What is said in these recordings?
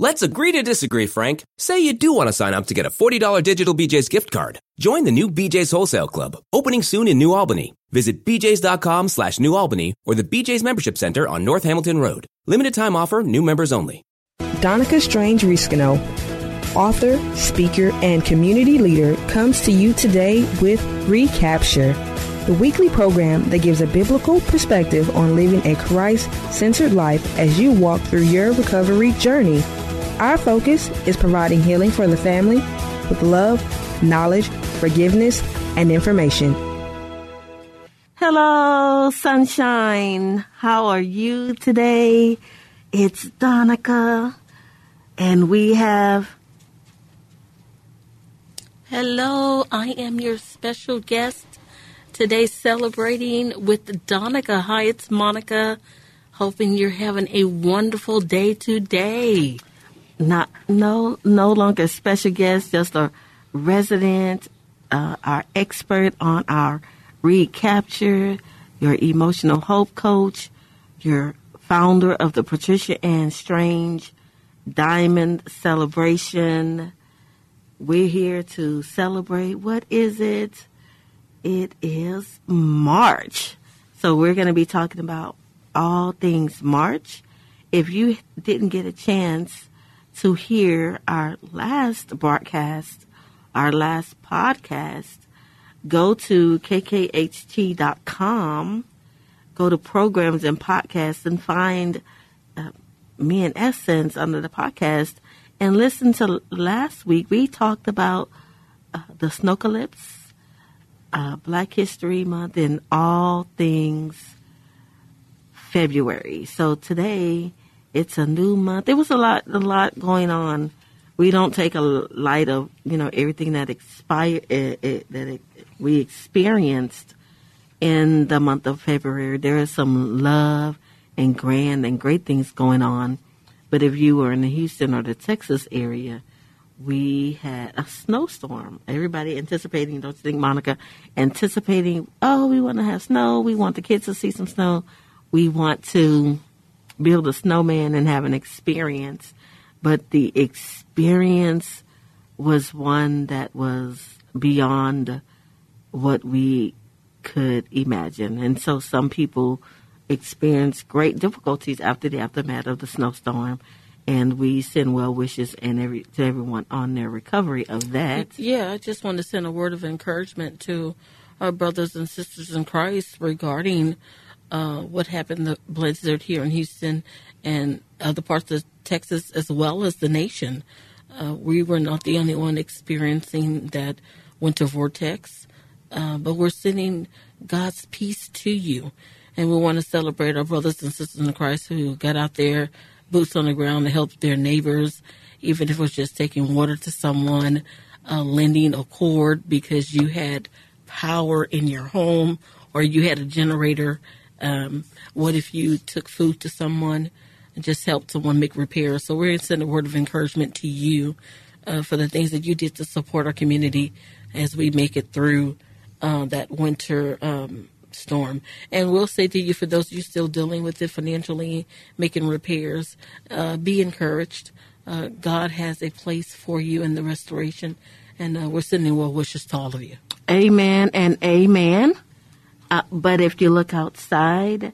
Let's agree to disagree, Frank. Say you do want to sign up to get a $40 digital BJ's gift card. Join the new BJ's Wholesale Club, opening soon in New Albany. Visit bjs.com slash New Albany or the BJ's Membership Center on North Hamilton Road. Limited time offer, new members only. Donica Strange Riscano, author, speaker, and community leader, comes to you today with Recapture, the weekly program that gives a biblical perspective on living a Christ centered life as you walk through your recovery journey. Our focus is providing healing for the family with love, knowledge, forgiveness, and information. Hello, sunshine. How are you today? It's Donica, and we have. Hello, I am your special guest today celebrating with Donica. Hi, it's Monica. Hoping you're having a wonderful day today. Not no no longer special guest, just a resident, uh, our expert on our recapture, your emotional hope coach, your founder of the Patricia Ann Strange Diamond Celebration. We're here to celebrate. What is it? It is March. So we're going to be talking about all things March. If you didn't get a chance to hear our last broadcast, our last podcast, go to kkht.com, go to programs and podcasts, and find uh, me and Essence under the podcast, and listen to last week. We talked about uh, the snowcalypse, uh, Black History Month, and all things February. So today it's a new month. There was a lot, a lot going on. We don't take a light of you know everything that expired uh, uh, that it, we experienced in the month of February. There is some love and grand and great things going on. But if you were in the Houston or the Texas area, we had a snowstorm. Everybody anticipating, don't you think, Monica? Anticipating, oh, we want to have snow. We want the kids to see some snow. We want to build a snowman and have an experience. But the experience was one that was beyond what we could imagine. And so some people experienced great difficulties after the aftermath of the snowstorm. And we send well wishes and every to everyone on their recovery of that. Yeah, I just want to send a word of encouragement to our brothers and sisters in Christ regarding uh, what happened the blizzard here in Houston and other parts of Texas as well as the nation. Uh, we were not the only one experiencing that winter vortex. Uh, but we're sending God's peace to you. And we want to celebrate our brothers and sisters in Christ who got out there, boots on the ground, to help their neighbors, even if it was just taking water to someone, uh, lending a cord because you had power in your home or you had a generator. Um, what if you took food to someone and just helped someone make repairs? So we're going to send a word of encouragement to you uh, for the things that you did to support our community as we make it through uh, that winter um, storm. And we'll say to you, for those of you still dealing with it financially, making repairs, uh, be encouraged. Uh, God has a place for you in the restoration, and uh, we're sending well wishes to all of you. Amen and amen. Uh, but if you look outside,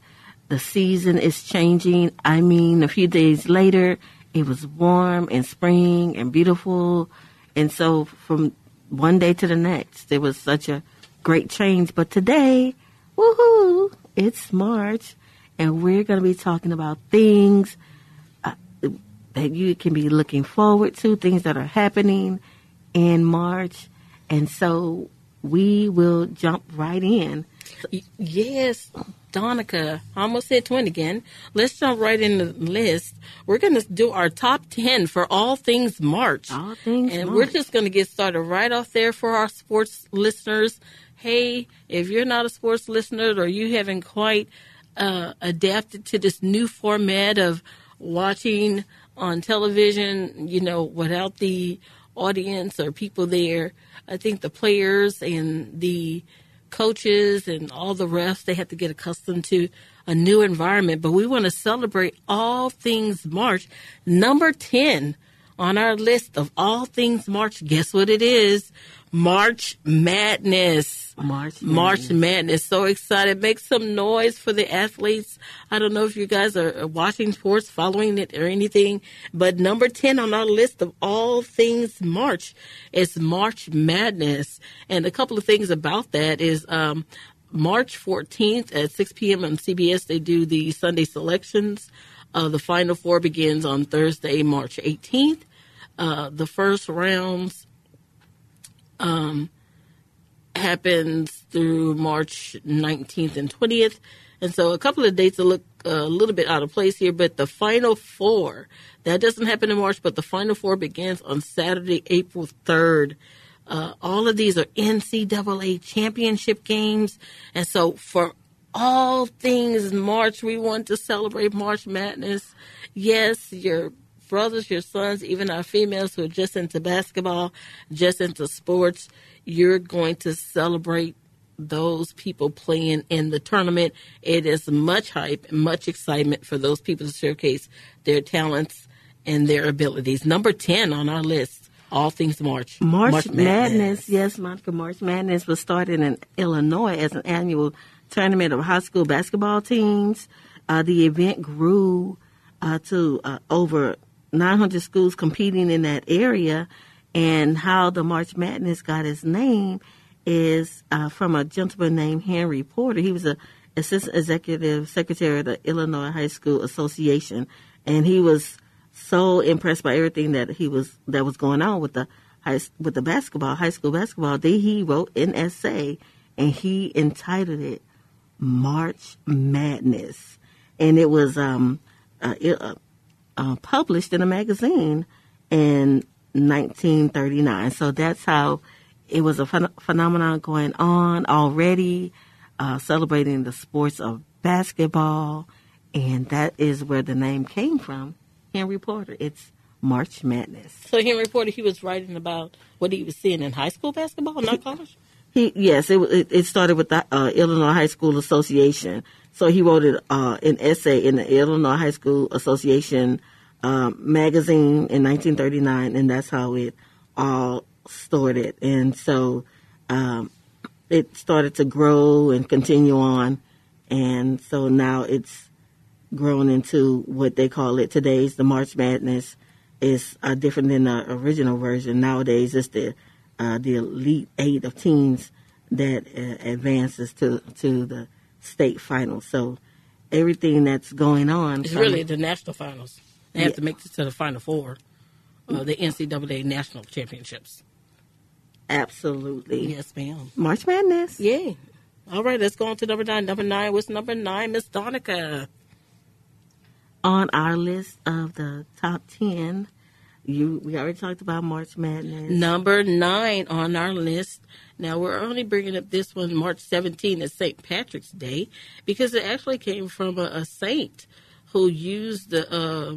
the season is changing. I mean, a few days later, it was warm and spring and beautiful. And so from one day to the next, there was such a great change. But today, woohoo, it's March, and we're going to be talking about things uh, that you can be looking forward to, things that are happening in March. And so we will jump right in. Yes, Donica, I almost said 20 again. Let's jump right in the list. We're going to do our top 10 for all things March. All things And March. we're just going to get started right off there for our sports listeners hey, if you're not a sports listener or you haven't quite uh, adapted to this new format of watching on television, you know, without the audience or people there. I think the players and the coaches and all the rest, they have to get accustomed to a new environment. But we want to celebrate all things March. Number 10 on our list of all things March, guess what it is? March Madness. March March Madness. So excited. Make some noise for the athletes. I don't know if you guys are watching sports, following it or anything, but number 10 on our list of all things March is March Madness. And a couple of things about that is, um, March 14th at 6 p.m. on CBS, they do the Sunday selections. Uh, the Final Four begins on Thursday, March 18th. Uh, the first rounds um, happens through March 19th and 20th. And so a couple of dates look a little bit out of place here, but the Final Four, that doesn't happen in March, but the Final Four begins on Saturday, April 3rd. Uh, all of these are NCAA championship games. And so for all things March, we want to celebrate March Madness. Yes, your brothers, your sons, even our females who are just into basketball, just into sports, you're going to celebrate those people playing in the tournament. It is much hype, much excitement for those people to showcase their talents and their abilities. Number 10 on our list all things March. March, March Madness. Madness. Yes, Monica. March Madness was started in Illinois as an annual tournament of high school basketball teams. Uh, the event grew uh, to uh, over 900 schools competing in that area. And how the March Madness got its name is uh, from a gentleman named Henry Porter. He was a assistant executive secretary of the Illinois High School Association, and he was so impressed by everything that he was that was going on with the high, with the basketball, high school basketball. That he wrote an essay and he entitled it "March Madness," and it was um, uh, uh, published in a magazine in 1939. So that's how it was a ph- phenomenon going on already, uh, celebrating the sports of basketball, and that is where the name came from. Henry Porter. It's March Madness. So Henry Porter, he was writing about what he was seeing in high school basketball, not college. He yes, it it, started with the uh, Illinois High School Association. So he wrote it, uh, an essay in the Illinois High School Association um, magazine in 1939, and that's how it all started. And so um, it started to grow and continue on, and so now it's grown into what they call it today's the March Madness is uh, different than the original version. Nowadays, it's the uh, the elite eight of teams that uh, advances to to the state finals. So everything that's going on. It's really the national finals. They have yeah. to make it to the final four, uh, the NCAA national championships. Absolutely. Yes, ma'am. March Madness. Yeah. All right, let's go on to number nine. Number nine. What's number nine, Miss Donica? on our list of the top 10 you we already talked about march madness number nine on our list now we're only bringing up this one march 17 as st patrick's day because it actually came from a, a saint who used the uh,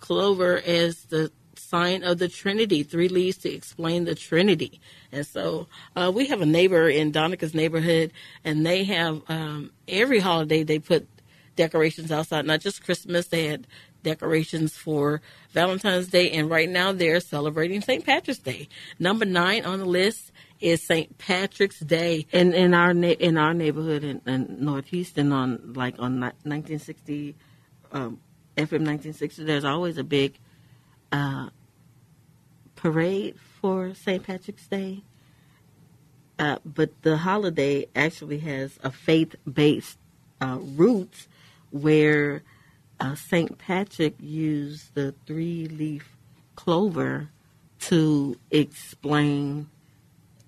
clover as the sign of the trinity three leaves to explain the trinity and so uh, we have a neighbor in donica's neighborhood and they have um, every holiday they put decorations outside, not just Christmas. They had decorations for Valentine's Day, and right now they're celebrating St. Patrick's Day. Number nine on the list is St. Patrick's Day. In in our na- in our neighborhood in, in North Houston, on like on 1960 um, FM 1960, there's always a big uh, parade for St. Patrick's Day. Uh, but the holiday actually has a faith-based uh, roots where uh, St. Patrick used the three leaf clover to explain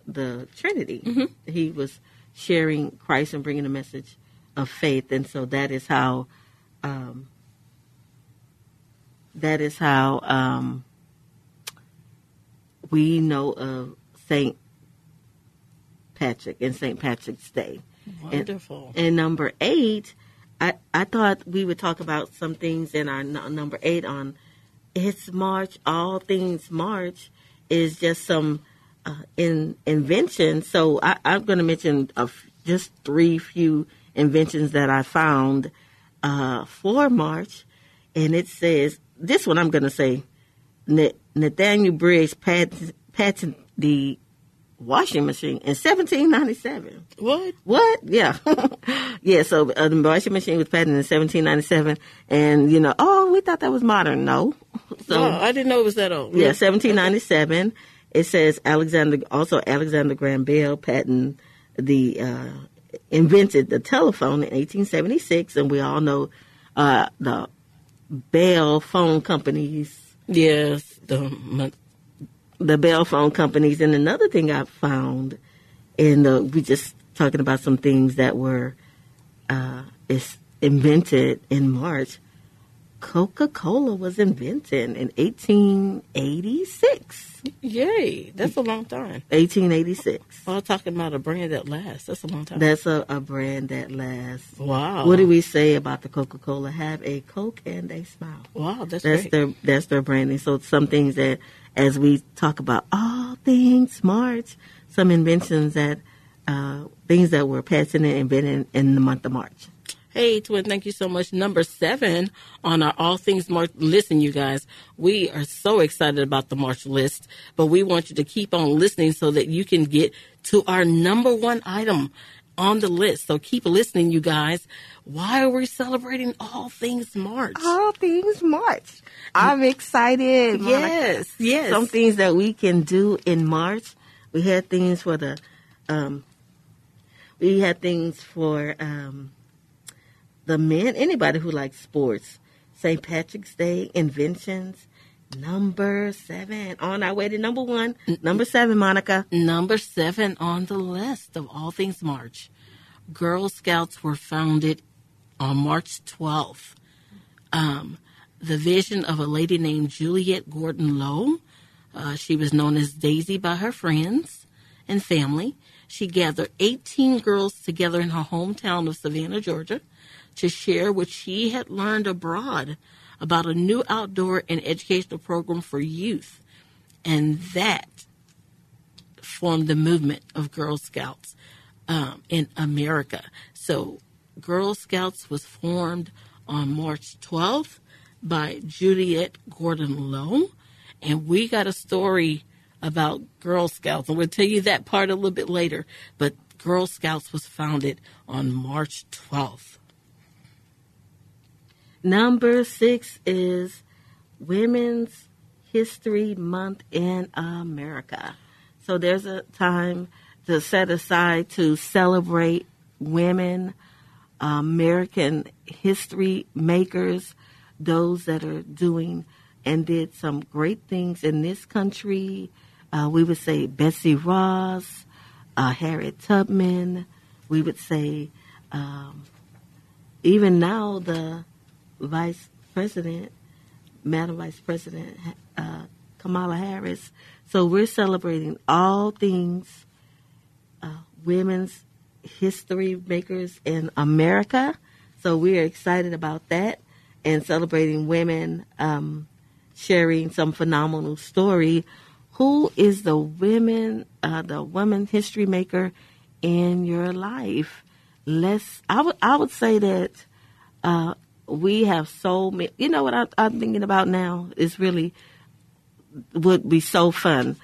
the Trinity. Mm-hmm. He was sharing Christ and bringing a message of faith, and so that is how. Um, that is how um, we know of Saint Patrick and Saint Patrick's Day. Wonderful. And, and number eight I, I thought we would talk about some things in our n- number eight on it's March. All things March is just some uh, in invention. So I, am going to mention f- just three few inventions that I found uh, for March, and it says this one. I'm going to say Nathaniel Briggs patent the washing machine in 1797. What? What? Yeah. yeah, so uh, the washing machine was patented in 1797. And, you know, oh, we thought that was modern. No. So, I didn't know it was that old. Yeah, 1797. It says Alexander, also Alexander Graham Bell patented the, uh, invented the telephone in 1876. And we all know uh, the Bell phone companies. Yes, the the Bell phone companies. And another thing I found, and uh, we just talking about some things that were uh, is invented in March. Coca Cola was invented in 1886. Yay, that's a long time. 1886. Well, talking about a brand that lasts. That's a long time. That's a, a brand that lasts. Wow. What do we say about the Coca Cola? Have a Coke and a smile. Wow, that's that's great. their that's their branding. So some things that as we talk about all things March, some inventions that uh, things that were patented and invented in the month of March. Hey, Twin, thank you so much. Number seven on our All Things March. Listen, you guys, we are so excited about the March list, but we want you to keep on listening so that you can get to our number one item on the list. So keep listening, you guys. Why are we celebrating All Things March? All Things March. I'm excited. Yes, yes. Some things that we can do in March. We had things for the, um, we had things for um, the men, anybody who likes sports. St. Patrick's Day, inventions. Number seven on our way to number one. Number seven, Monica. Number seven on the list of all things March. Girl Scouts were founded on March 12th. Um, the vision of a lady named Juliette Gordon Low. Uh, she was known as Daisy by her friends and family. She gathered 18 girls together in her hometown of Savannah, Georgia, to share what she had learned abroad about a new outdoor and educational program for youth. And that formed the movement of Girl Scouts um, in America. So, Girl Scouts was formed on March 12th by Juliette Gordon Low. And we got a story about Girl Scouts. And we'll tell you that part a little bit later. But Girl Scouts was founded on March 12th. Number six is Women's History Month in America. So there's a time to set aside to celebrate women, American history makers, those that are doing and did some great things in this country. Uh, we would say Betsy Ross, uh, Harriet Tubman. We would say um, even now the Vice President, Madam Vice President uh, Kamala Harris. So we're celebrating all things uh, women's history makers in America. So we're excited about that and celebrating women um, sharing some phenomenal story. Who is the women, uh, the woman history maker in your life? Let's. I would. I would say that uh, we have so many. You know what I, I'm thinking about now is really would be so fun.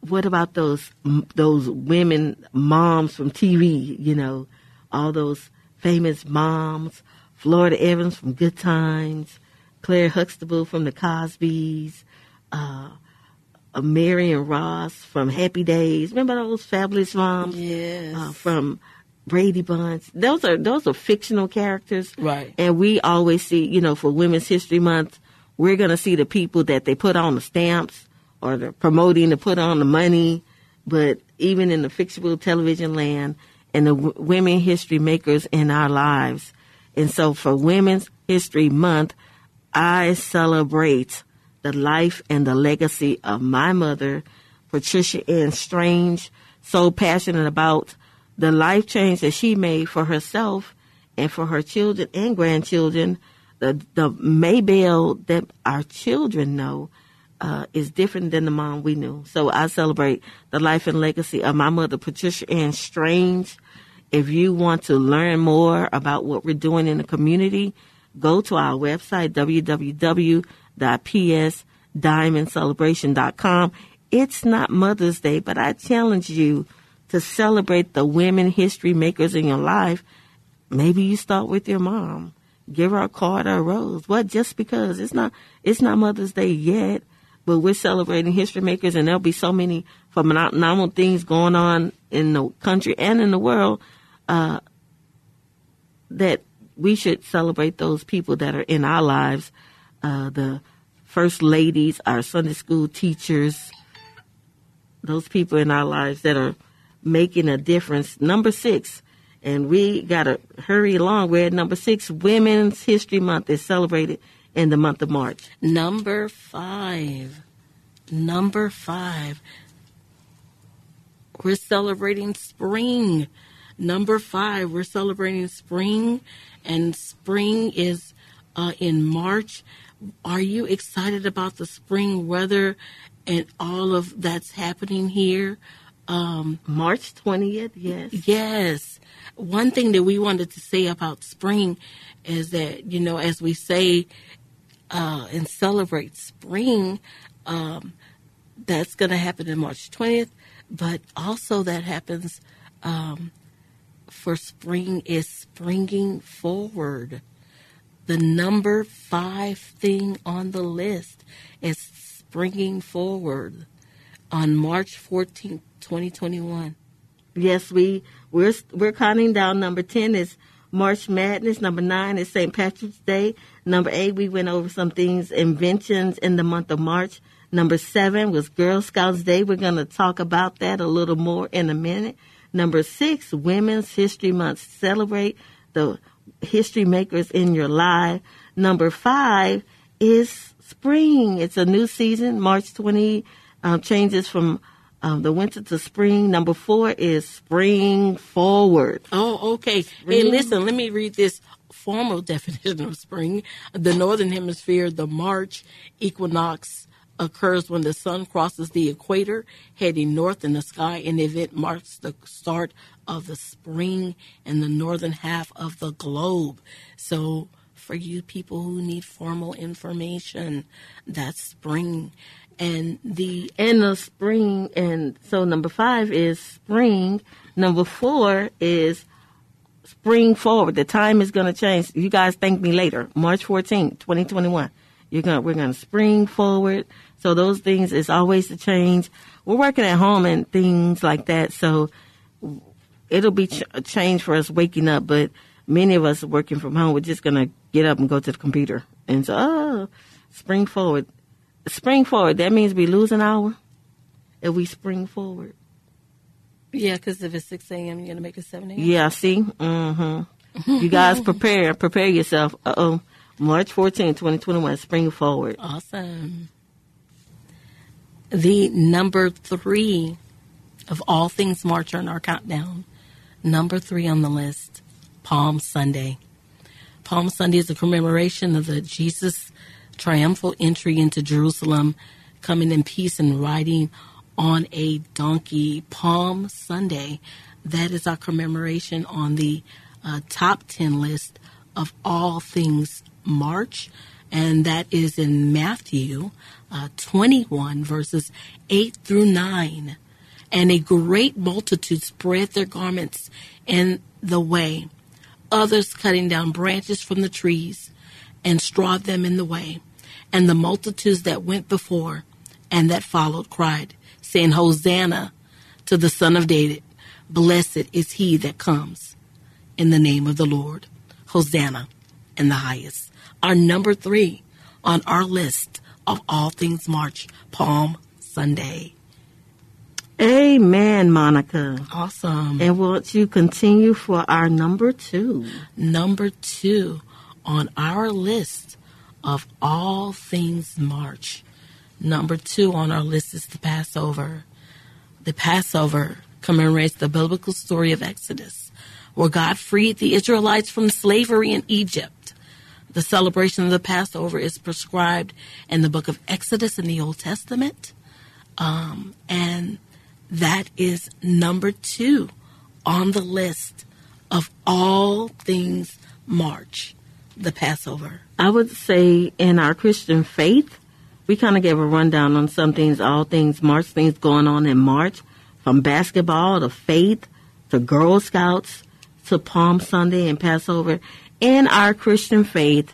What about those those women moms from TV? You know, all those famous moms. Florida Evans from Good Times, Claire Huxtable from The Cosbys, uh, Marion Ross from Happy Days. Remember those fabulous moms? Yes. Uh, from Brady Bunch. Those are those are fictional characters, right? And we always see, you know, for Women's History Month, we're going to see the people that they put on the stamps or they're promoting to put on the money. But even in the fictional television land and the w- women history makers in our lives, and so for Women's History Month, I celebrate the life and the legacy of my mother, Patricia Ann Strange, so passionate about the life change that she made for herself and for her children and grandchildren the the Maybelle that our children know uh, is different than the mom we knew. So I celebrate the life and legacy of my mother, Patricia Ann Strange. If you want to learn more about what we're doing in the community, go to our website, www.psdiamondcelebration.com. It's not Mother's Day, but I challenge you to celebrate the women history makers in your life. Maybe you start with your mom. Give her a card or a rose. What? Just because it's not it's not Mother's Day yet, but we're celebrating history makers, and there'll be so many phenomenal things going on in the country and in the world uh, that we should celebrate those people that are in our lives. Uh, the first ladies, our Sunday school teachers, those people in our lives that are making a difference. Number six, and we got to hurry along. We're at number six. Women's History Month is celebrated in the month of March. Number five. Number five. We're celebrating spring. Number five, we're celebrating spring, and spring is uh, in March. Are you excited about the spring weather and all of that's happening here? Um, March 20th, yes. Yes. One thing that we wanted to say about spring is that, you know, as we say uh, and celebrate spring, um, that's going to happen in March 20th, but also that happens um, for spring is springing forward. The number five thing on the list is springing forward on March 14th, 2021. Yes, we we're we're counting down. Number ten is March Madness. Number nine is St. Patrick's Day. Number eight, we went over some things, inventions in the month of March. Number seven was Girl Scouts Day. We're going to talk about that a little more in a minute. Number six, Women's History Month. Celebrate the history makers in your life. Number five is spring. It's a new season. March 20 uh, changes from um, the winter to spring. Number four is spring forward. Oh, okay. Spring. Hey, listen, let me read this formal definition of spring. The northern hemisphere, the March equinox occurs when the sun crosses the equator, heading north in the sky, and the event marks the start of the spring in the northern half of the globe. So, for you people who need formal information, that's spring and the end of spring and so number five is spring. Number four is spring forward. The time is going to change. You guys thank me later. March 14th 2021 you're going we're going to spring forward. So those things is always a change. We're working at home and things like that. So it'll be ch- a change for us waking up but many of us working from home we're just going to get up and go to the computer. And so oh spring forward spring forward, that means we lose an hour if we spring forward. Yeah, because if it's 6 a.m., you're going to make it 7 a.m.? Yeah, see? Mm-hmm. you guys prepare. Prepare yourself. Uh-oh. March 14, 2021, spring forward. Awesome. The number three of all things March on our countdown, number three on the list, Palm Sunday. Palm Sunday is a commemoration of the Jesus triumphal entry into Jerusalem, coming in peace and riding on a donkey. Palm Sunday, that is our commemoration on the uh, top 10 list of all things March, and that is in Matthew uh, 21, verses 8 through 9. And a great multitude spread their garments in the way, others cutting down branches from the trees and strawed them in the way. And the multitudes that went before and that followed cried, saying, Hosanna to the Son of David. Blessed is he that comes in the name of the Lord. Hosanna in the highest. Our number three on our list of all things March, Palm Sunday. Amen, Monica. Awesome. And won't you continue for our number two? Number two on our list of all things March. Number two on our list is the Passover. The Passover commemorates the biblical story of Exodus, where God freed the Israelites from slavery in Egypt. The celebration of the Passover is prescribed in the book of Exodus in the Old Testament. Um, and that is number two on the list of all things March, the Passover. I would say in our Christian faith, we kind of gave a rundown on some things, all things March, things going on in March, from basketball to faith to Girl Scouts to Palm Sunday and Passover. In our Christian faith,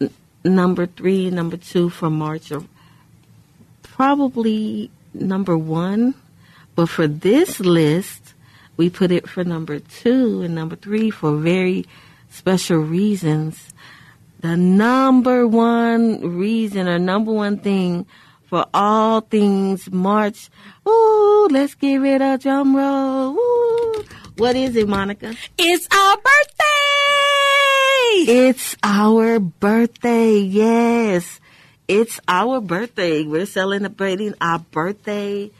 n- number three, number two for March are probably number one. But for this list, we put it for number two and number three for very special reasons. The number one reason or number one thing for all things March. Ooh, let's give it a drum roll. Ooh. What is it, Monica? It's our birthday! It's our birthday. Yes. It's our birthday. We're celebrating our birthday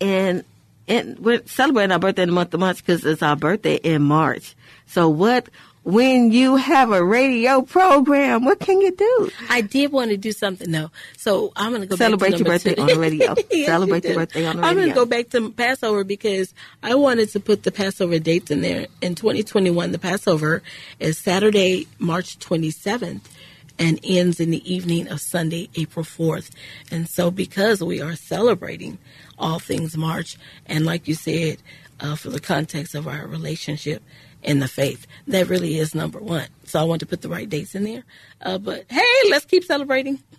and and we're celebrating our birthday in the month of March because it's our birthday in March. So what when you have a radio program, what can you do? I did want to do something though, so I'm going to go Celebrate back to your birthday two. on the radio. Yes, Celebrate you your birthday on the radio. I'm going to go back to Passover because I wanted to put the Passover dates in there. In 2021, the Passover is Saturday, March 27th. And ends in the evening of Sunday, April 4th. And so, because we are celebrating all things March, and like you said, uh, for the context of our relationship in the faith, that really is number one. So, I want to put the right dates in there. Uh, but hey, let's keep celebrating.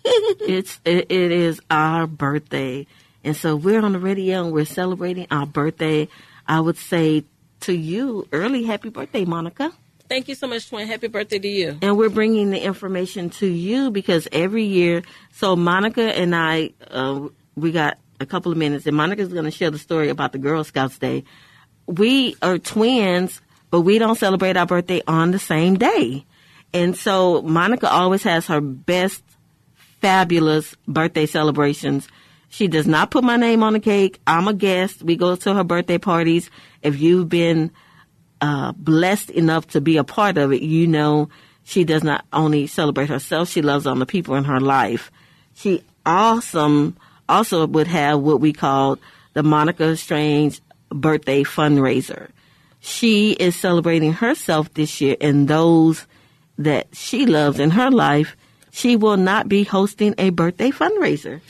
It's it, it is our birthday, and so we're on the radio and we're celebrating our birthday. I would say to you, early happy birthday, Monica. Thank you so much, Twin. Happy birthday to you. And we're bringing the information to you because every year, so Monica and I, uh, we got a couple of minutes, and Monica's going to share the story about the Girl Scouts Day. We are twins, but we don't celebrate our birthday on the same day. And so Monica always has her best, fabulous birthday celebrations. She does not put my name on the cake. I'm a guest. We go to her birthday parties. If you've been uh, blessed enough to be a part of it, you know she does not only celebrate herself, she loves all the people in her life. She awesome also would have what we call the Monica Strange birthday fundraiser. She is celebrating herself this year and those that she loves in her life. She will not be hosting a birthday fundraiser.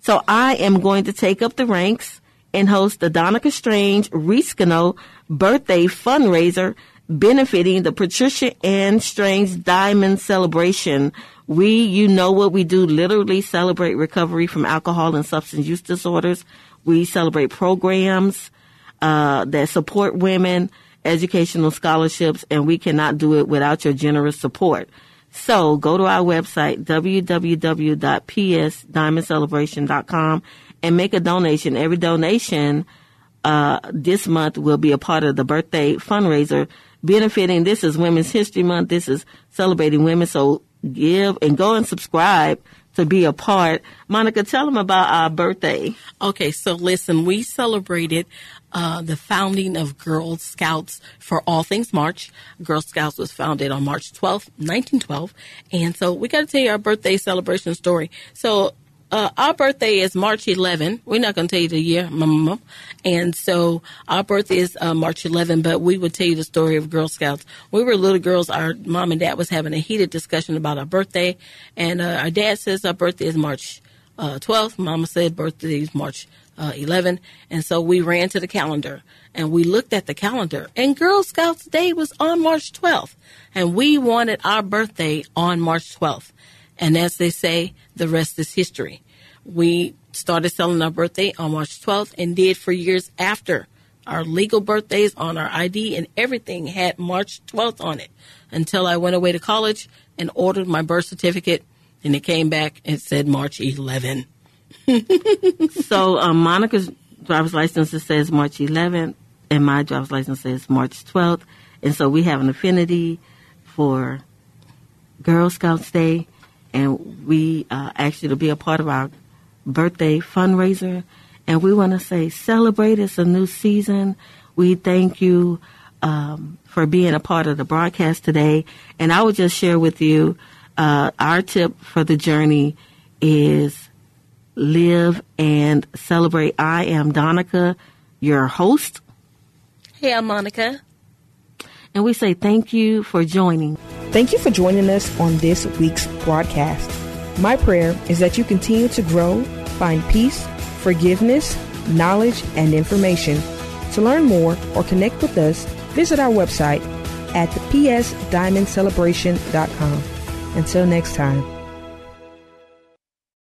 So I am going to take up the ranks and host the Donica Strange Riscano birthday fundraiser benefiting the Patricia Ann Strange Diamond Celebration. We, you know what we do, literally celebrate recovery from alcohol and substance use disorders. We celebrate programs uh, that support women, educational scholarships, and we cannot do it without your generous support. So go to our website, www.psdiamondcelebration.com and make a donation. Every donation uh, this month will be a part of the birthday fundraiser benefiting. This is Women's History Month. This is celebrating women. So give and go and subscribe to be a part. Monica, tell them about our birthday. Okay, so listen, we celebrated uh, the founding of Girl Scouts for All Things March. Girl Scouts was founded on March 12th, 1912. And so we got to tell you our birthday celebration story. So uh, our birthday is March 11. We're not going to tell you the year, mama. And so our birthday is uh, March 11, but we would tell you the story of Girl Scouts. We were little girls. Our mom and dad was having a heated discussion about our birthday. And uh, our dad says our birthday is March uh, 12th. Mama said birthday is March uh, 11. And so we ran to the calendar and we looked at the calendar and Girl Scouts Day was on March 12th. And we wanted our birthday on March 12th. And as they say, the rest is history. We started selling our birthday on March 12th and did for years after. Our legal birthdays on our ID and everything had March 12th on it until I went away to college and ordered my birth certificate. And it came back and said March 11. So um, Monica's driver's license says March 11th, and my driver's license says March 12th, and so we have an affinity for Girl Scouts Day, and we uh, asked you to be a part of our birthday fundraiser, and we want to say celebrate. It's a new season. We thank you um, for being a part of the broadcast today. And I would just share with you uh, our tip for the journey is live and celebrate. I am Donica, your host. Hey, I'm Monica. And we say thank you for joining. Thank you for joining us on this week's broadcast. My prayer is that you continue to grow, find peace, forgiveness, knowledge, and information. To learn more or connect with us, visit our website at the psdiamondcelebration.com. Until next time.